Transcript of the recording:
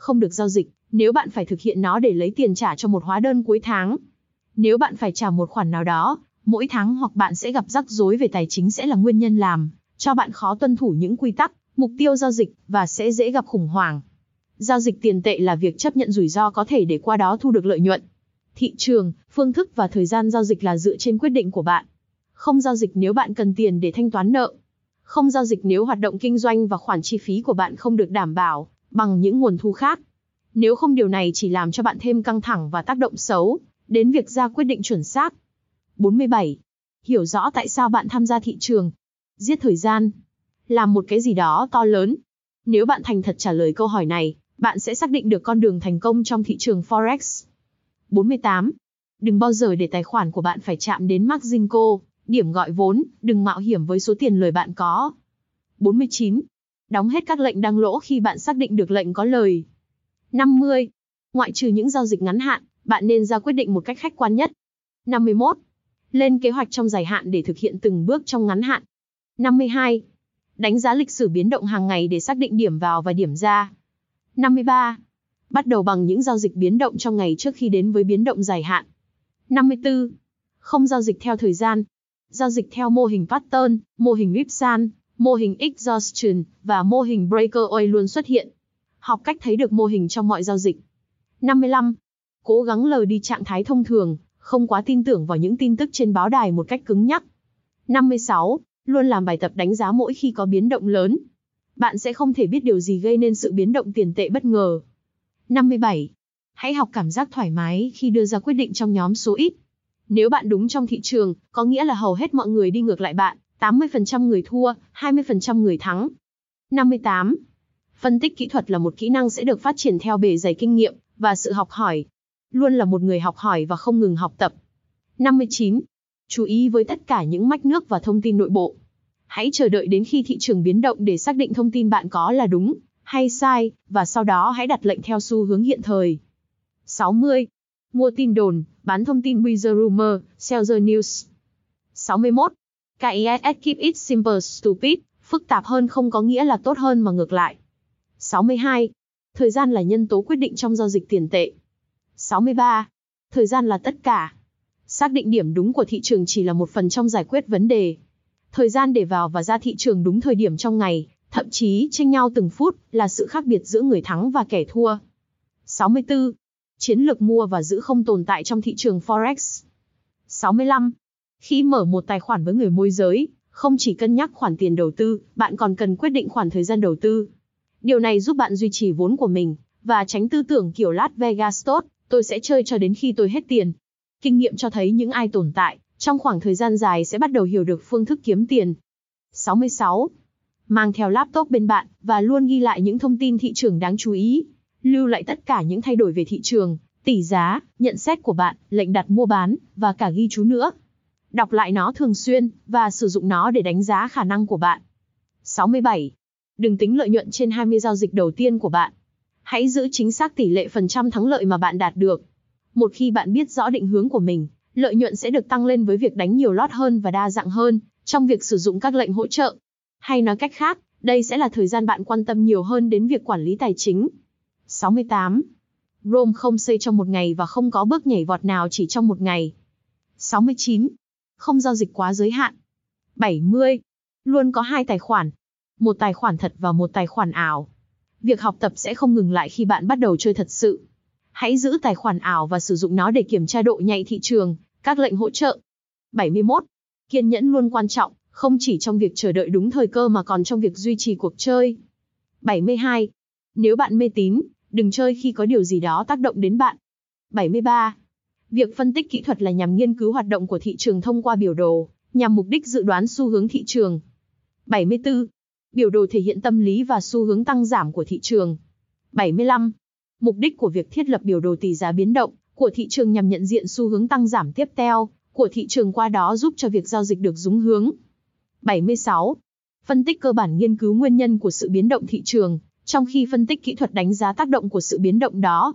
Không được giao dịch, nếu bạn phải thực hiện nó để lấy tiền trả cho một hóa đơn cuối tháng. Nếu bạn phải trả một khoản nào đó, mỗi tháng hoặc bạn sẽ gặp rắc rối về tài chính sẽ là nguyên nhân làm cho bạn khó tuân thủ những quy tắc, mục tiêu giao dịch và sẽ dễ gặp khủng hoảng. Giao dịch tiền tệ là việc chấp nhận rủi ro có thể để qua đó thu được lợi nhuận. Thị trường, phương thức và thời gian giao dịch là dựa trên quyết định của bạn. Không giao dịch nếu bạn cần tiền để thanh toán nợ. Không giao dịch nếu hoạt động kinh doanh và khoản chi phí của bạn không được đảm bảo bằng những nguồn thu khác. Nếu không điều này chỉ làm cho bạn thêm căng thẳng và tác động xấu đến việc ra quyết định chuẩn xác. 47. Hiểu rõ tại sao bạn tham gia thị trường. Giết thời gian. Làm một cái gì đó to lớn. Nếu bạn thành thật trả lời câu hỏi này, bạn sẽ xác định được con đường thành công trong thị trường Forex. 48. Đừng bao giờ để tài khoản của bạn phải chạm đến margin call, điểm gọi vốn, đừng mạo hiểm với số tiền lời bạn có. 49. Đóng hết các lệnh đang lỗ khi bạn xác định được lệnh có lời. 50. Ngoại trừ những giao dịch ngắn hạn, bạn nên ra quyết định một cách khách quan nhất. 51. Lên kế hoạch trong dài hạn để thực hiện từng bước trong ngắn hạn. 52. Đánh giá lịch sử biến động hàng ngày để xác định điểm vào và điểm ra. 53. Bắt đầu bằng những giao dịch biến động trong ngày trước khi đến với biến động dài hạn. 54. Không giao dịch theo thời gian. Giao dịch theo mô hình pattern, mô hình Ripsan, mô hình exhaustion và mô hình breakaway luôn xuất hiện. Học cách thấy được mô hình trong mọi giao dịch. 55. Cố gắng lờ đi trạng thái thông thường, không quá tin tưởng vào những tin tức trên báo đài một cách cứng nhắc. 56. Luôn làm bài tập đánh giá mỗi khi có biến động lớn. Bạn sẽ không thể biết điều gì gây nên sự biến động tiền tệ bất ngờ. 57. Hãy học cảm giác thoải mái khi đưa ra quyết định trong nhóm số ít. Nếu bạn đúng trong thị trường, có nghĩa là hầu hết mọi người đi ngược lại bạn, 80% người thua, 20% người thắng. 58. Phân tích kỹ thuật là một kỹ năng sẽ được phát triển theo bề dày kinh nghiệm và sự học hỏi. Luôn là một người học hỏi và không ngừng học tập. 59. Chú ý với tất cả những mách nước và thông tin nội bộ. Hãy chờ đợi đến khi thị trường biến động để xác định thông tin bạn có là đúng hay sai, và sau đó hãy đặt lệnh theo xu hướng hiện thời. 60. Mua tin đồn, bán thông tin with rumor, sell news. 61. KISS keep it simple stupid, phức tạp hơn không có nghĩa là tốt hơn mà ngược lại. 62. Thời gian là nhân tố quyết định trong giao dịch tiền tệ. 63. Thời gian là tất cả. Xác định điểm đúng của thị trường chỉ là một phần trong giải quyết vấn đề. Thời gian để vào và ra thị trường đúng thời điểm trong ngày, thậm chí tranh nhau từng phút, là sự khác biệt giữa người thắng và kẻ thua. 64. Chiến lược mua và giữ không tồn tại trong thị trường Forex. 65. Khi mở một tài khoản với người môi giới, không chỉ cân nhắc khoản tiền đầu tư, bạn còn cần quyết định khoản thời gian đầu tư. Điều này giúp bạn duy trì vốn của mình, và tránh tư tưởng kiểu Las Vegas tốt, tôi sẽ chơi cho đến khi tôi hết tiền. Kinh nghiệm cho thấy những ai tồn tại, trong khoảng thời gian dài sẽ bắt đầu hiểu được phương thức kiếm tiền. 66. Mang theo laptop bên bạn, và luôn ghi lại những thông tin thị trường đáng chú ý. Lưu lại tất cả những thay đổi về thị trường, tỷ giá, nhận xét của bạn, lệnh đặt mua bán, và cả ghi chú nữa. Đọc lại nó thường xuyên, và sử dụng nó để đánh giá khả năng của bạn. 67. Đừng tính lợi nhuận trên 20 giao dịch đầu tiên của bạn. Hãy giữ chính xác tỷ lệ phần trăm thắng lợi mà bạn đạt được. Một khi bạn biết rõ định hướng của mình, lợi nhuận sẽ được tăng lên với việc đánh nhiều lót hơn và đa dạng hơn trong việc sử dụng các lệnh hỗ trợ. Hay nói cách khác, đây sẽ là thời gian bạn quan tâm nhiều hơn đến việc quản lý tài chính. 68. Rome không xây trong một ngày và không có bước nhảy vọt nào chỉ trong một ngày. 69. Không giao dịch quá giới hạn. 70. Luôn có hai tài khoản. Một tài khoản thật và một tài khoản ảo. Việc học tập sẽ không ngừng lại khi bạn bắt đầu chơi thật sự. Hãy giữ tài khoản ảo và sử dụng nó để kiểm tra độ nhạy thị trường, các lệnh hỗ trợ. 71. Kiên nhẫn luôn quan trọng, không chỉ trong việc chờ đợi đúng thời cơ mà còn trong việc duy trì cuộc chơi. 72. Nếu bạn mê tín, đừng chơi khi có điều gì đó tác động đến bạn. 73. Việc phân tích kỹ thuật là nhằm nghiên cứu hoạt động của thị trường thông qua biểu đồ, nhằm mục đích dự đoán xu hướng thị trường. 74. Biểu đồ thể hiện tâm lý và xu hướng tăng giảm của thị trường. 75. Mục đích của việc thiết lập biểu đồ tỷ giá biến động của thị trường nhằm nhận diện xu hướng tăng giảm tiếp theo của thị trường qua đó giúp cho việc giao dịch được đúng hướng. 76. Phân tích cơ bản nghiên cứu nguyên nhân của sự biến động thị trường, trong khi phân tích kỹ thuật đánh giá tác động của sự biến động đó.